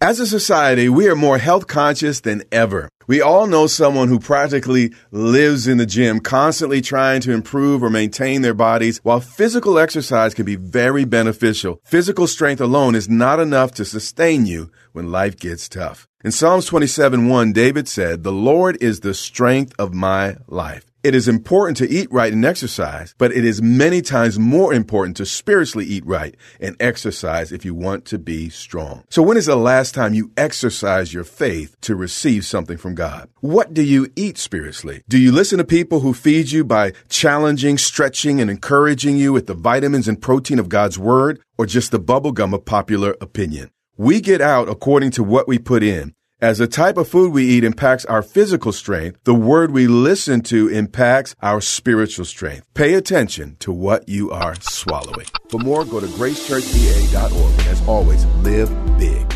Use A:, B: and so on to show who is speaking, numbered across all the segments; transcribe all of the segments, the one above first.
A: As a society, we are more health conscious than ever. We all know someone who practically lives in the gym, constantly trying to improve or maintain their bodies. While physical exercise can be very beneficial, physical strength alone is not enough to sustain you when life gets tough. In Psalms 27 1, David said, The Lord is the strength of my life. It is important to eat right and exercise, but it is many times more important to spiritually eat right and exercise if you want to be strong. So when is the last time you exercised your faith to receive something from God? What do you eat spiritually? Do you listen to people who feed you by challenging, stretching, and encouraging you with the vitamins and protein of God's word or just the bubblegum of popular opinion? We get out according to what we put in. As the type of food we eat impacts our physical strength, the word we listen to impacts our spiritual strength. Pay attention to what you are swallowing. For more, go to gracechurchva.org. As always, live big.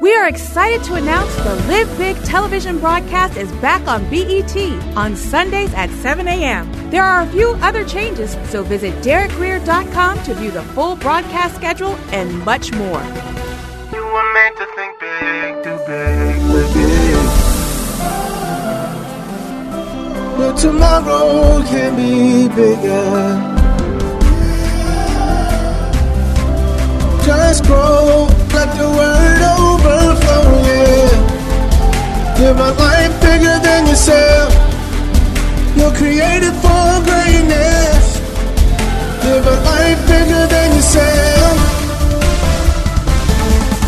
B: We are excited to announce the Live Big television broadcast is back on BET on Sundays at 7 a.m. There are a few other changes, so visit DerekGrier.com to view the full broadcast schedule and much more.
C: You were meant to Tomorrow can be bigger. Just grow, let the word overflow, yeah. Live a life bigger than yourself. You're created for greatness. Live a life bigger than yourself.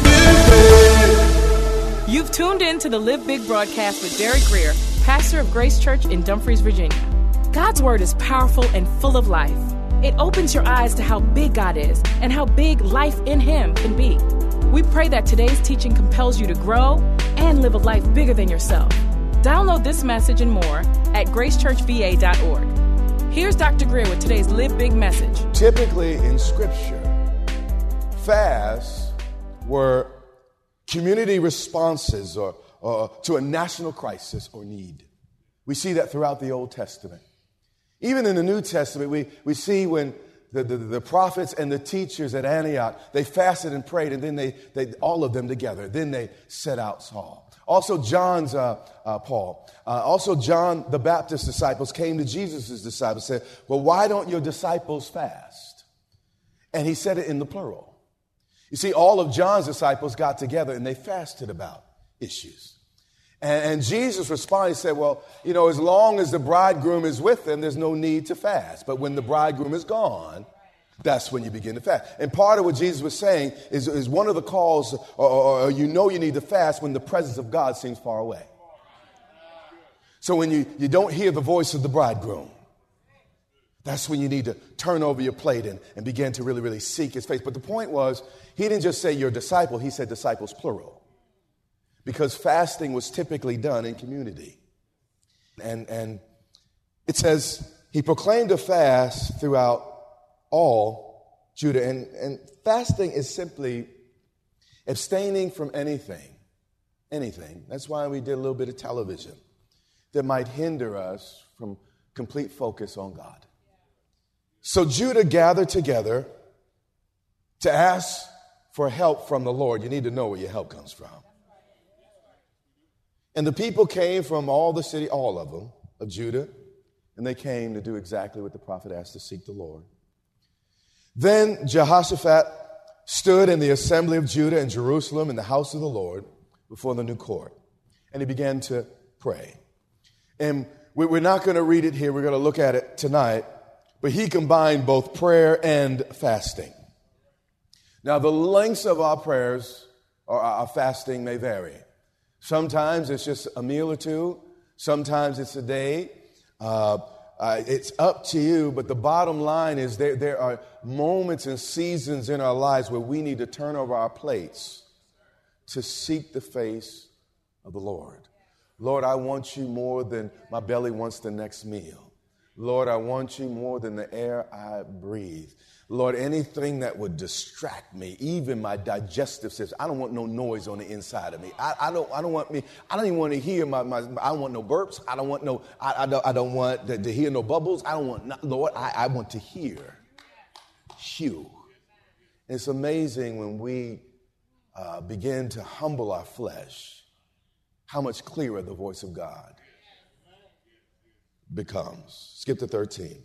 C: Live big.
D: You've tuned in to the Live Big broadcast with Derek Grier, pastor of Grace Church in Dumfries, Virginia. God's word is powerful and full of life. It opens your eyes to how big God is and how big life in Him can be. We pray that today's teaching compels you to grow and live a life bigger than yourself. Download this message and more at gracechurchva.org. Here's Dr. Grier with today's Live Big message.
E: Typically in Scripture, fasts were community responses or, or to a national crisis or need. We see that throughout the Old Testament. Even in the New Testament, we, we see when the, the, the, prophets and the teachers at Antioch, they fasted and prayed, and then they, they all of them together, then they set out Saul. Also, John's, uh, uh, Paul, uh, also John the Baptist disciples came to Jesus' disciples and said, Well, why don't your disciples fast? And he said it in the plural. You see, all of John's disciples got together and they fasted about issues. And, Jesus responded, he said, Well, you know, as long as the bridegroom is with them, there's no need to fast. But when the bridegroom is gone, that's when you begin to fast. And part of what Jesus was saying is, is one of the calls, or, or, or you know you need to fast when the presence of God seems far away. So when you, you don't hear the voice of the bridegroom, that's when you need to turn over your plate and, and begin to really, really seek his face. But the point was, he didn't just say your disciple, he said disciples plural because fasting was typically done in community. And, and it says, he proclaimed a fast throughout all Judah. And, and fasting is simply abstaining from anything. Anything. That's why we did a little bit of television that might hinder us from complete focus on God. So Judah gathered together to ask for help from the Lord. You need to know where your help comes from. And the people came from all the city, all of them, of Judah, and they came to do exactly what the prophet asked to seek the Lord. Then Jehoshaphat stood in the assembly of Judah and Jerusalem in the house of the Lord before the new court, and he began to pray. And we're not going to read it here, we're going to look at it tonight, but he combined both prayer and fasting. Now, the lengths of our prayers or our fasting may vary. Sometimes it's just a meal or two. Sometimes it's a day. Uh, uh, it's up to you, but the bottom line is there, there are moments and seasons in our lives where we need to turn over our plates to seek the face of the Lord. Lord, I want you more than my belly wants the next meal. Lord, I want you more than the air I breathe. Lord, anything that would distract me, even my digestive system. I don't want no noise on the inside of me. I, I don't, I don't want me, I don't even want to hear my, my I don't want no burps. I don't want no, I, I, don't, I don't want to, to hear no bubbles. I don't want, not, Lord, I, I want to hear you. It's amazing when we uh, begin to humble our flesh, how much clearer the voice of God becomes. Skip to 13.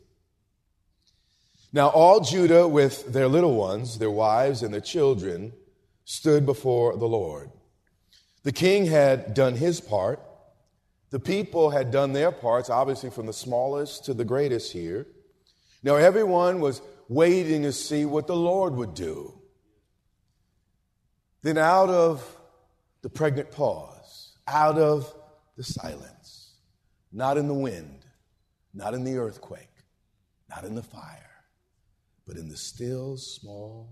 E: Now, all Judah, with their little ones, their wives, and their children, stood before the Lord. The king had done his part. The people had done their parts, obviously from the smallest to the greatest here. Now, everyone was waiting to see what the Lord would do. Then, out of the pregnant pause, out of the silence, not in the wind, not in the earthquake, not in the fire, but in the still small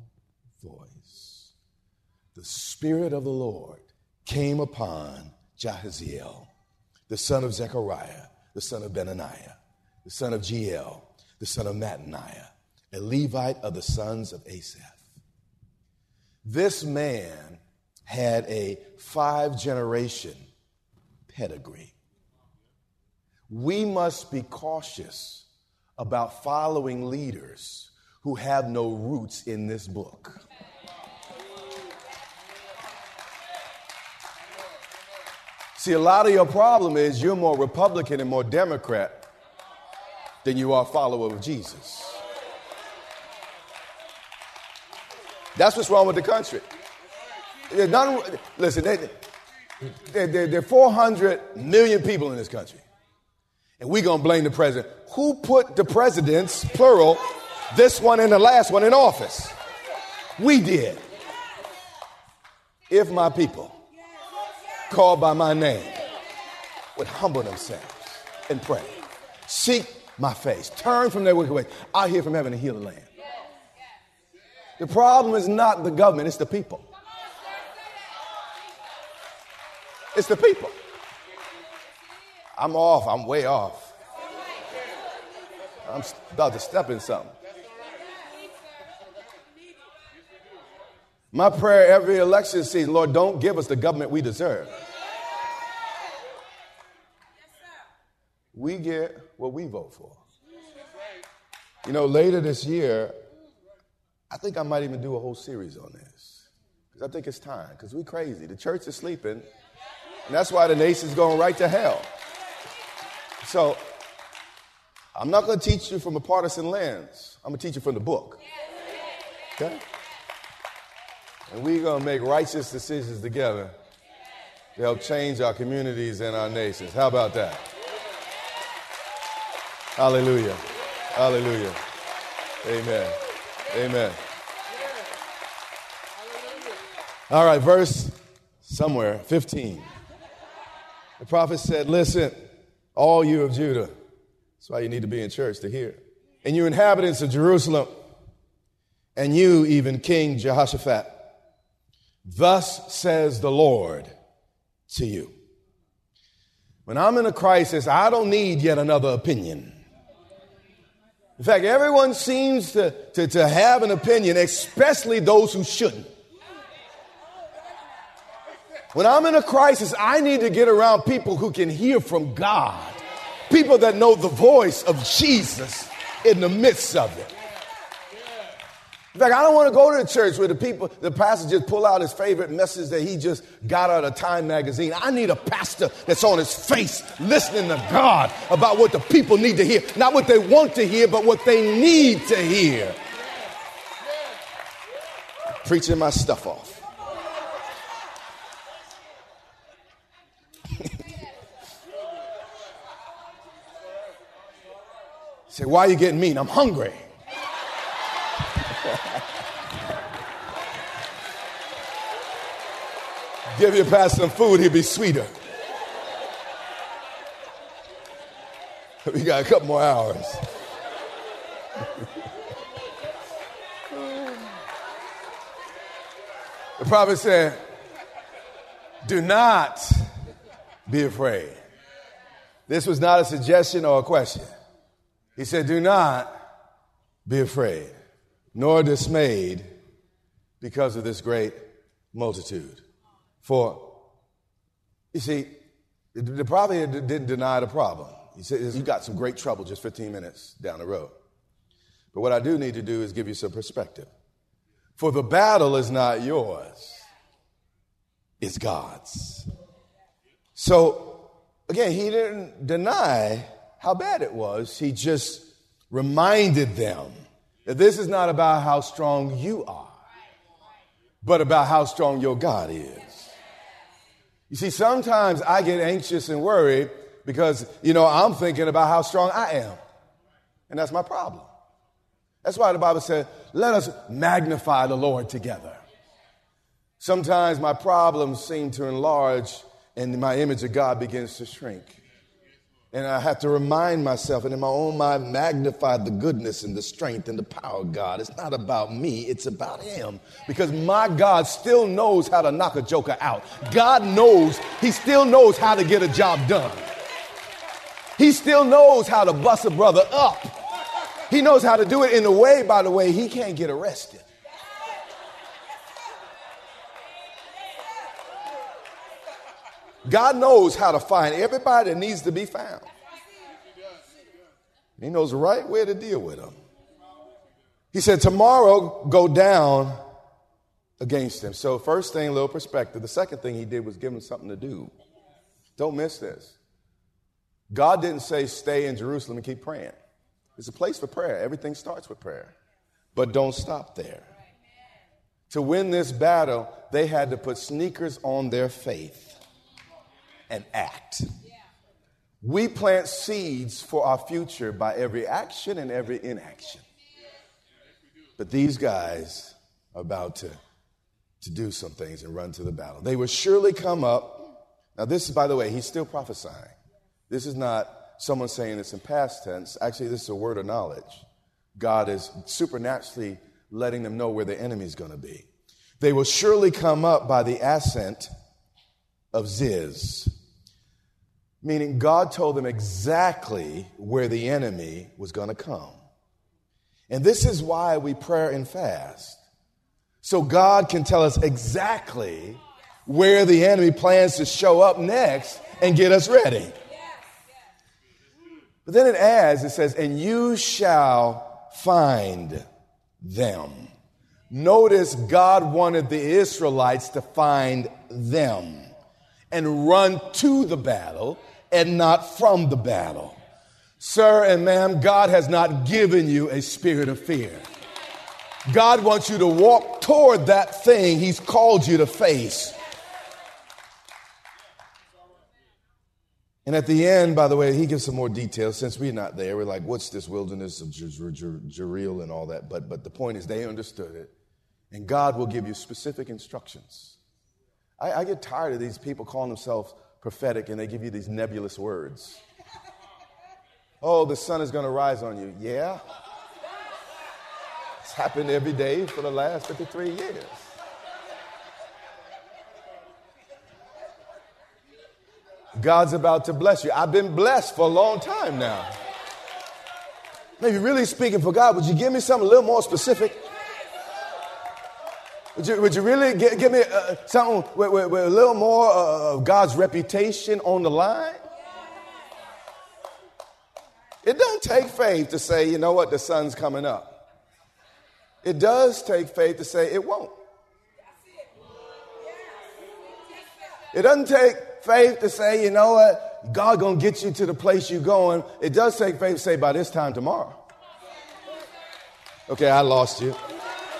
E: voice, the Spirit of the Lord came upon Jahaziel, the son of Zechariah, the son of Benaiah, the son of Jeiel, the son of Mattaniah, a Levite of the sons of Asaph. This man had a five generation pedigree. We must be cautious about following leaders who have no roots in this book. See, a lot of your problem is you're more Republican and more Democrat than you are follower of Jesus. That's what's wrong with the country. Listen, are 400 million people in this country. And we're going to blame the president. Who put the presidents, plural, this one and the last one in office? We did. If my people, called by my name, would humble themselves and pray, seek my face, turn from their wicked ways, I'll hear from heaven and heal the land. The problem is not the government, it's the people. It's the people. I'm off, I'm way off. I'm about to step in something. My prayer every election season, Lord, don't give us the government we deserve. We get what we vote for. You know, later this year, I think I might even do a whole series on this because I think it's time because we're crazy. The church is sleeping, and that's why the nation's going right to hell. So I'm not going to teach you from a partisan lens. I'm going to teach you from the book. Okay? And we're going to make righteous decisions together to help change our communities and our nations. How about that? Hallelujah. Hallelujah. Amen. Amen. All right, verse somewhere, 15. The prophet said, Listen, all you of Judah, that's why you need to be in church to hear. And you inhabitants of Jerusalem, and you, even King Jehoshaphat, thus says the Lord to you. When I'm in a crisis, I don't need yet another opinion. In fact, everyone seems to, to, to have an opinion, especially those who shouldn't. When I'm in a crisis, I need to get around people who can hear from God, people that know the voice of Jesus in the midst of it. In fact, I don't want to go to the church where the people, the pastor just pull out his favorite message that he just got out of Time magazine. I need a pastor that's on his face listening to God about what the people need to hear. Not what they want to hear, but what they need to hear. Preaching my stuff off. Say, why are you getting mean? I'm hungry. Give your pastor some food, he'll be sweeter. We got a couple more hours. the prophet said, Do not be afraid. This was not a suggestion or a question. He said, Do not be afraid, nor dismayed because of this great multitude. For, you see, the prophet didn't deny the problem. He said, You got some great trouble just 15 minutes down the road. But what I do need to do is give you some perspective. For the battle is not yours, it's God's. So, again, he didn't deny how bad it was. He just reminded them that this is not about how strong you are, but about how strong your God is. You see, sometimes I get anxious and worried because, you know, I'm thinking about how strong I am. And that's my problem. That's why the Bible said, let us magnify the Lord together. Sometimes my problems seem to enlarge and my image of God begins to shrink. And I have to remind myself and in my own mind magnify the goodness and the strength and the power of God. It's not about me, it's about Him. Because my God still knows how to knock a joker out. God knows, He still knows how to get a job done. He still knows how to bust a brother up. He knows how to do it in a way, by the way, he can't get arrested. God knows how to find everybody that needs to be found. He knows the right way to deal with them. He said, Tomorrow go down against them. So, first thing, a little perspective. The second thing he did was give them something to do. Don't miss this. God didn't say, Stay in Jerusalem and keep praying. It's a place for prayer. Everything starts with prayer. But don't stop there. To win this battle, they had to put sneakers on their faith and act. We plant seeds for our future by every action and every inaction. But these guys are about to, to do some things and run to the battle. They will surely come up. Now, this is, by the way, he's still prophesying. This is not someone saying this in past tense. Actually, this is a word of knowledge. God is supernaturally letting them know where the enemy is going to be. They will surely come up by the ascent of Ziz, meaning God told them exactly where the enemy was going to come. And this is why we pray and fast. So God can tell us exactly where the enemy plans to show up next and get us ready. But then it adds, it says, and you shall find them. Notice God wanted the Israelites to find them and run to the battle and not from the battle. Sir and ma'am, God has not given you a spirit of fear. God wants you to walk toward that thing He's called you to face. And at the end, by the way, he gives some more details. Since we're not there, we're like, what's this wilderness of Jeruel and all that? But, but the point is, they understood it. And God will give you specific instructions. I, I get tired of these people calling themselves prophetic and they give you these nebulous words. Oh, the sun is going to rise on you. Yeah. It's happened every day for the last 53 years. God's about to bless you. I've been blessed for a long time now. Maybe really speaking for God, would you give me something a little more specific? Would you, would you really give, give me uh, something with, with, with, a little more of God's reputation on the line? It don't take faith to say, you know what, the sun's coming up. It does take faith to say it won't. It doesn't take faith to say, you know what, God gonna get you to the place you're going. It does take faith to say by this time tomorrow. Okay, I lost you.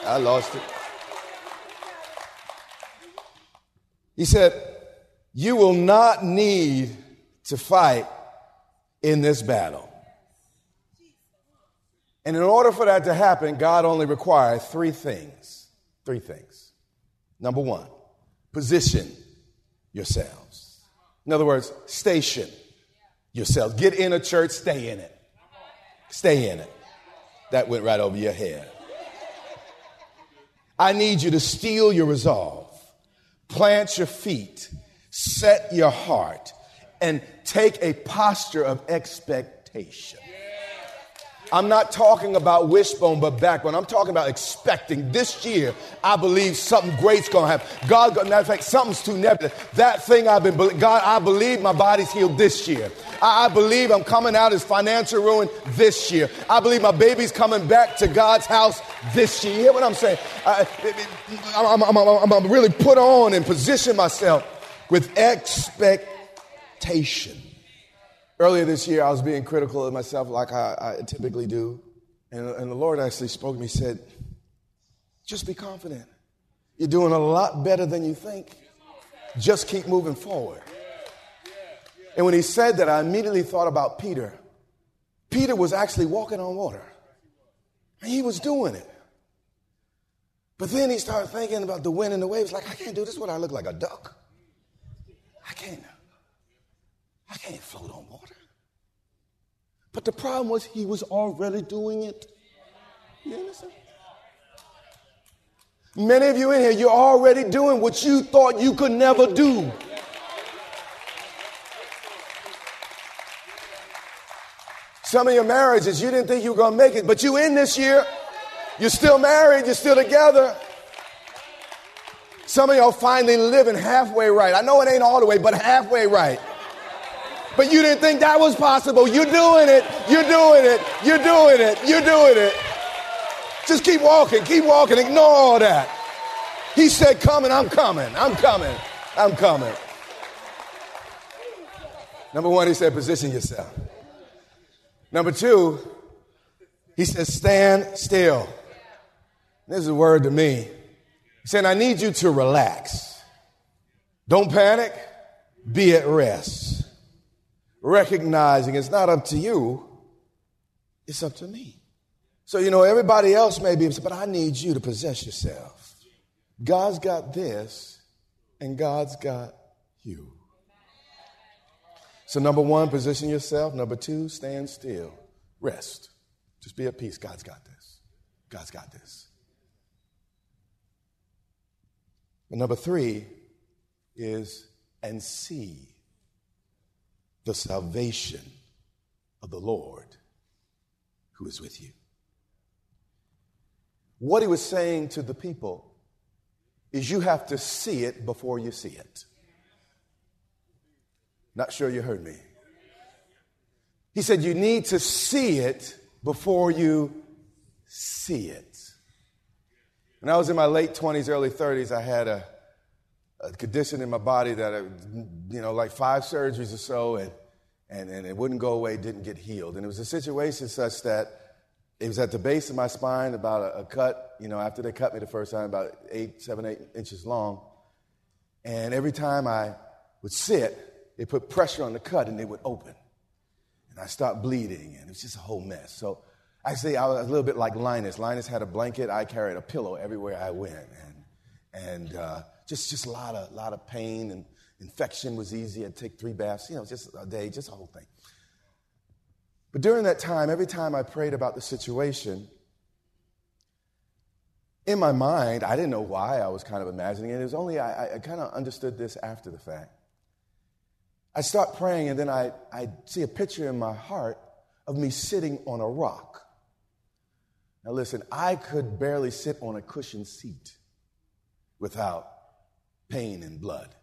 E: I lost it. He said, You will not need to fight in this battle. And in order for that to happen, God only requires three things. Three things. Number one, position yourselves. In other words, station yourselves. Get in a church, stay in it. Stay in it. That went right over your head. I need you to steel your resolve, plant your feet, set your heart and take a posture of expectation. I'm not talking about wishbone, but backbone. I'm talking about expecting this year. I believe something great's gonna happen. God, matter of fact, something's too nebulous. That thing I've been, God, I believe my body's healed this year. I, I believe I'm coming out as financial ruin this year. I believe my baby's coming back to God's house this year. You hear what I'm saying? I, I'm, I'm, I'm, I'm really put on and position myself with expectation. Earlier this year, I was being critical of myself like I, I typically do. And, and the Lord actually spoke to me, said, just be confident. You're doing a lot better than you think. Just keep moving forward. And when he said that, I immediately thought about Peter. Peter was actually walking on water, and he was doing it. But then he started thinking about the wind and the waves, like, I can't do this. What I look like a duck? I can't. I can't float on water. But the problem was he was already doing it. You understand? Many of you in here, you're already doing what you thought you could never do. Some of your marriages, you didn't think you were going to make it, but you in this year. You're still married, you're still together. Some of y'all finally living halfway right. I know it ain't all the way, but halfway right but you didn't think that was possible. You're doing it. You're doing it. You're doing it. You're doing it. Just keep walking. Keep walking. Ignore all that. He said, Coming, I'm coming. I'm coming. I'm coming. Number one, he said, Position yourself. Number two, he says, Stand still. This is a word to me. He said, I need you to relax. Don't panic. Be at rest recognizing it's not up to you, it's up to me. So, you know, everybody else may be, but I need you to possess yourself. God's got this, and God's got you. So, number one, position yourself. Number two, stand still. Rest. Just be at peace. God's got this. God's got this. And number three is, and see the salvation of the Lord who is with you. What he was saying to the people is you have to see it before you see it. Not sure you heard me. He said you need to see it before you see it. When I was in my late 20s, early 30s, I had a a condition in my body that, I, you know, like five surgeries or so, and, and, and it wouldn't go away, didn't get healed. And it was a situation such that it was at the base of my spine, about a, a cut, you know, after they cut me the first time, about eight, seven, eight inches long. And every time I would sit, they put pressure on the cut and it would open. And I stopped bleeding, and it was just a whole mess. So actually, I was a little bit like Linus. Linus had a blanket, I carried a pillow everywhere I went. And, and, uh, just, just a lot of, lot of pain and infection was easy. I'd take three baths, you know, just a day, just a whole thing. But during that time, every time I prayed about the situation, in my mind, I didn't know why I was kind of imagining it. It was only I, I kind of understood this after the fact. I start praying, and then I, I see a picture in my heart of me sitting on a rock. Now, listen, I could barely sit on a cushioned seat without pain and blood.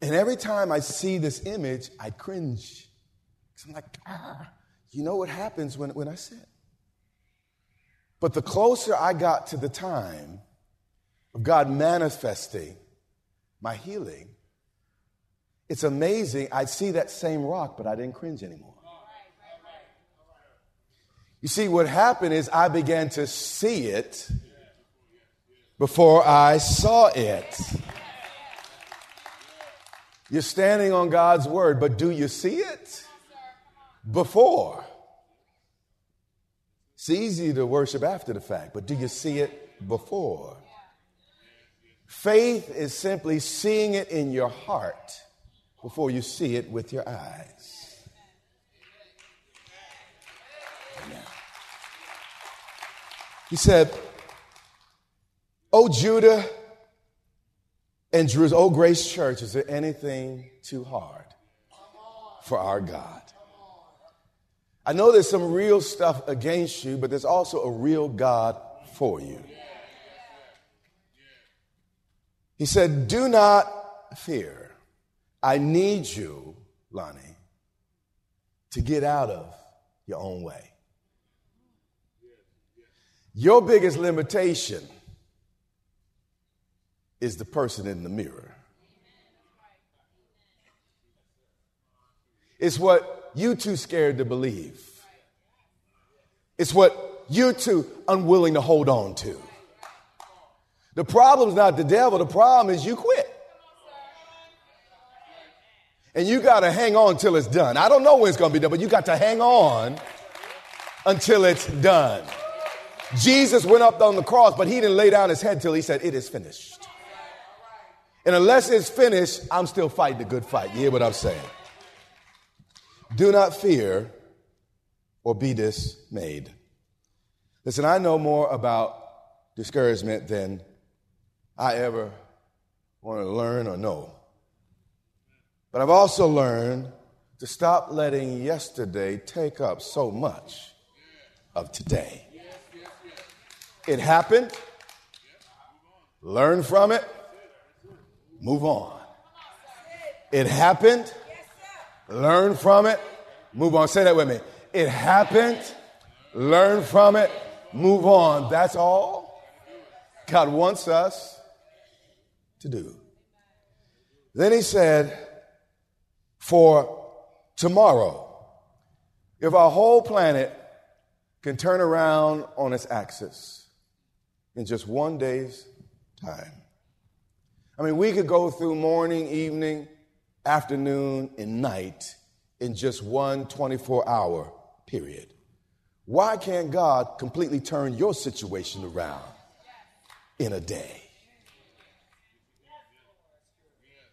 E: And every time I see this image, I cringe. I'm like, ah, you know what happens when, when I sit? But the closer I got to the time of God manifesting my healing, it's amazing. I'd see that same rock, but I didn't cringe anymore. You see, what happened is I began to see it before I saw it. You're standing on God's word, but do you see it before? It's easy to worship after the fact, but do you see it before? Faith is simply seeing it in your heart before you see it with your eyes. He said, O Judah and Jerusalem. Oh, Grace Church, is there anything too hard for our God? I know there's some real stuff against you, but there's also a real God for you. He said, Do not fear. I need you, Lonnie, to get out of your own way. Your biggest limitation is the person in the mirror. It's what you too scared to believe. It's what you're too unwilling to hold on to. The problem's not the devil, the problem is you quit. And you got to hang on till it's done. I don't know when it's going to be done, but you got to hang on until it's done. Jesus went up on the cross, but he didn't lay down his head till he said, It is finished. And unless it's finished, I'm still fighting the good fight. You hear what I'm saying? Do not fear or be dismayed. Listen, I know more about discouragement than I ever want to learn or know. But I've also learned to stop letting yesterday take up so much of today. It happened. Learn from it. Move on. It happened. Learn from it. Move on. Say that with me. It happened. Learn from it. Move on. That's all God wants us to do. Then he said, For tomorrow, if our whole planet can turn around on its axis, in just one day's time. I mean, we could go through morning, evening, afternoon, and night in just one 24 hour period. Why can't God completely turn your situation around in a day?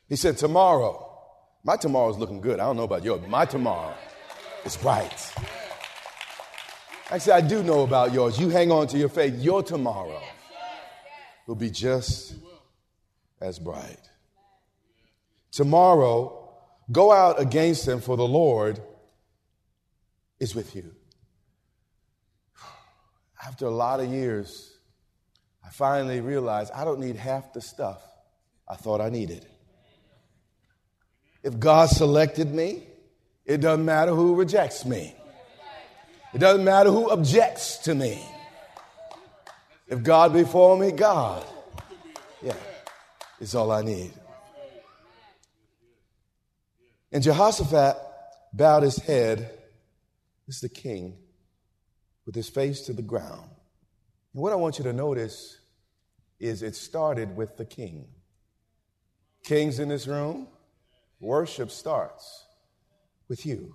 E: He said, Tomorrow, my tomorrow is looking good. I don't know about yours, but my tomorrow is bright. Actually, I do know about yours. You hang on to your faith. Your tomorrow will be just as bright. Tomorrow, go out against them, for the Lord is with you. After a lot of years, I finally realized I don't need half the stuff I thought I needed. If God selected me, it doesn't matter who rejects me. It doesn't matter who objects to me. If God before me, God, yeah, is all I need. And Jehoshaphat bowed his head, this is the king, with his face to the ground. And what I want you to notice is it started with the king. Kings in this room, worship starts with you.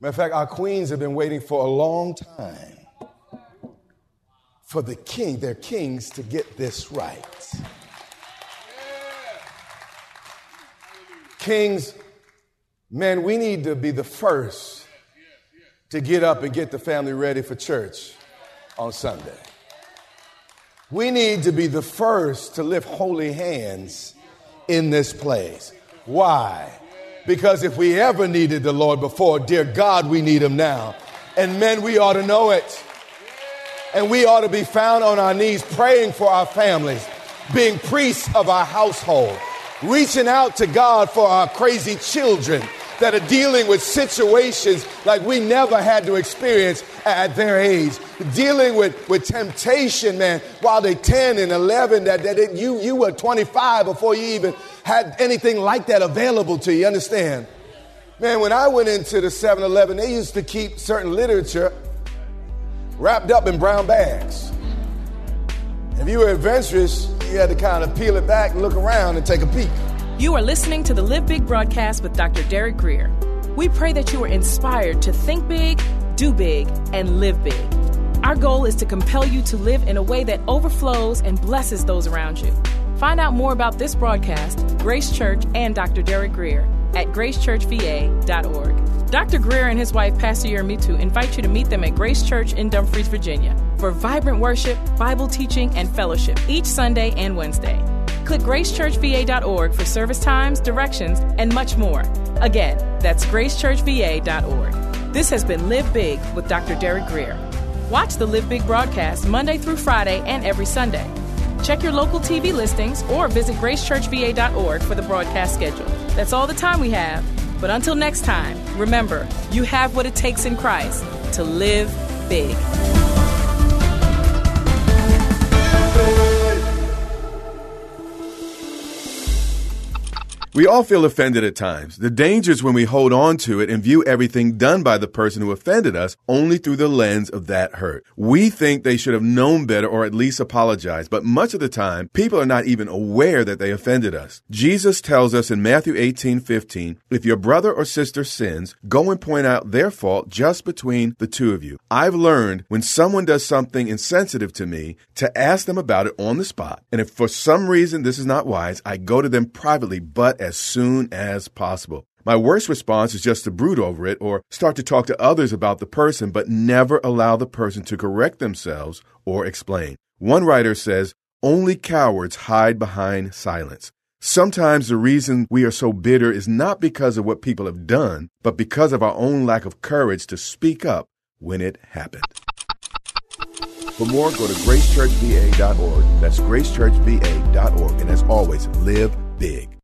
E: Matter of fact, our queens have been waiting for a long time for the king, their kings, to get this right. Kings, man, we need to be the first to get up and get the family ready for church on Sunday. We need to be the first to lift holy hands in this place. Why? Because if we ever needed the Lord before, dear God, we need him now. And men, we ought to know it. And we ought to be found on our knees praying for our families, being priests of our household, reaching out to God for our crazy children that are dealing with situations like we never had to experience at their age. Dealing with, with temptation, man, while they're 10 and 11, that, that it, you, you were 25 before you even had anything like that available to you. Understand? Man, when I went into the 7 Eleven, they used to keep certain literature wrapped up in brown bags. If you were adventurous, you had to kind of peel it back look around and take a peek.
D: You are listening to the Live Big broadcast with Dr. Derek Grier. We pray that you are inspired to think big, do big, and live big. Our goal is to compel you to live in a way that overflows and blesses those around you. Find out more about this broadcast, Grace Church, and Dr. Derek Grier at gracechurchva.org. Dr. Grier and his wife, Pastor Yermitu, invite you to meet them at Grace Church in Dumfries, Virginia, for vibrant worship, Bible teaching, and fellowship each Sunday and Wednesday. Click gracechurchva.org for service times, directions, and much more. Again, that's gracechurchva.org. This has been Live Big with Dr. Derek Grier. Watch the Live Big broadcast Monday through Friday and every Sunday. Check your local TV listings or visit gracechurchva.org for the broadcast schedule. That's all the time we have. But until next time, remember, you have what it takes in Christ to live big.
E: We all feel offended at times. The danger is when we hold on to it and view everything done by the person who offended us only through the lens of that hurt. We think they should have known better or at least apologized, but much of the time, people are not even aware that they offended us. Jesus tells us in Matthew 18, 15, if your brother or sister sins, go and point out their fault just between the two of you. I've learned when someone does something insensitive to me to ask them about it on the spot. And if for some reason this is not wise, I go to them privately, but as soon as possible. My worst response is just to brood over it or start to talk to others about the person, but never allow the person to correct themselves or explain. One writer says, only cowards hide behind silence. Sometimes the reason we are so bitter is not because of what people have done, but because of our own lack of courage to speak up when it happened. For more, go to gracechurchva.org. That's gracechurchva.org. And as always, live big.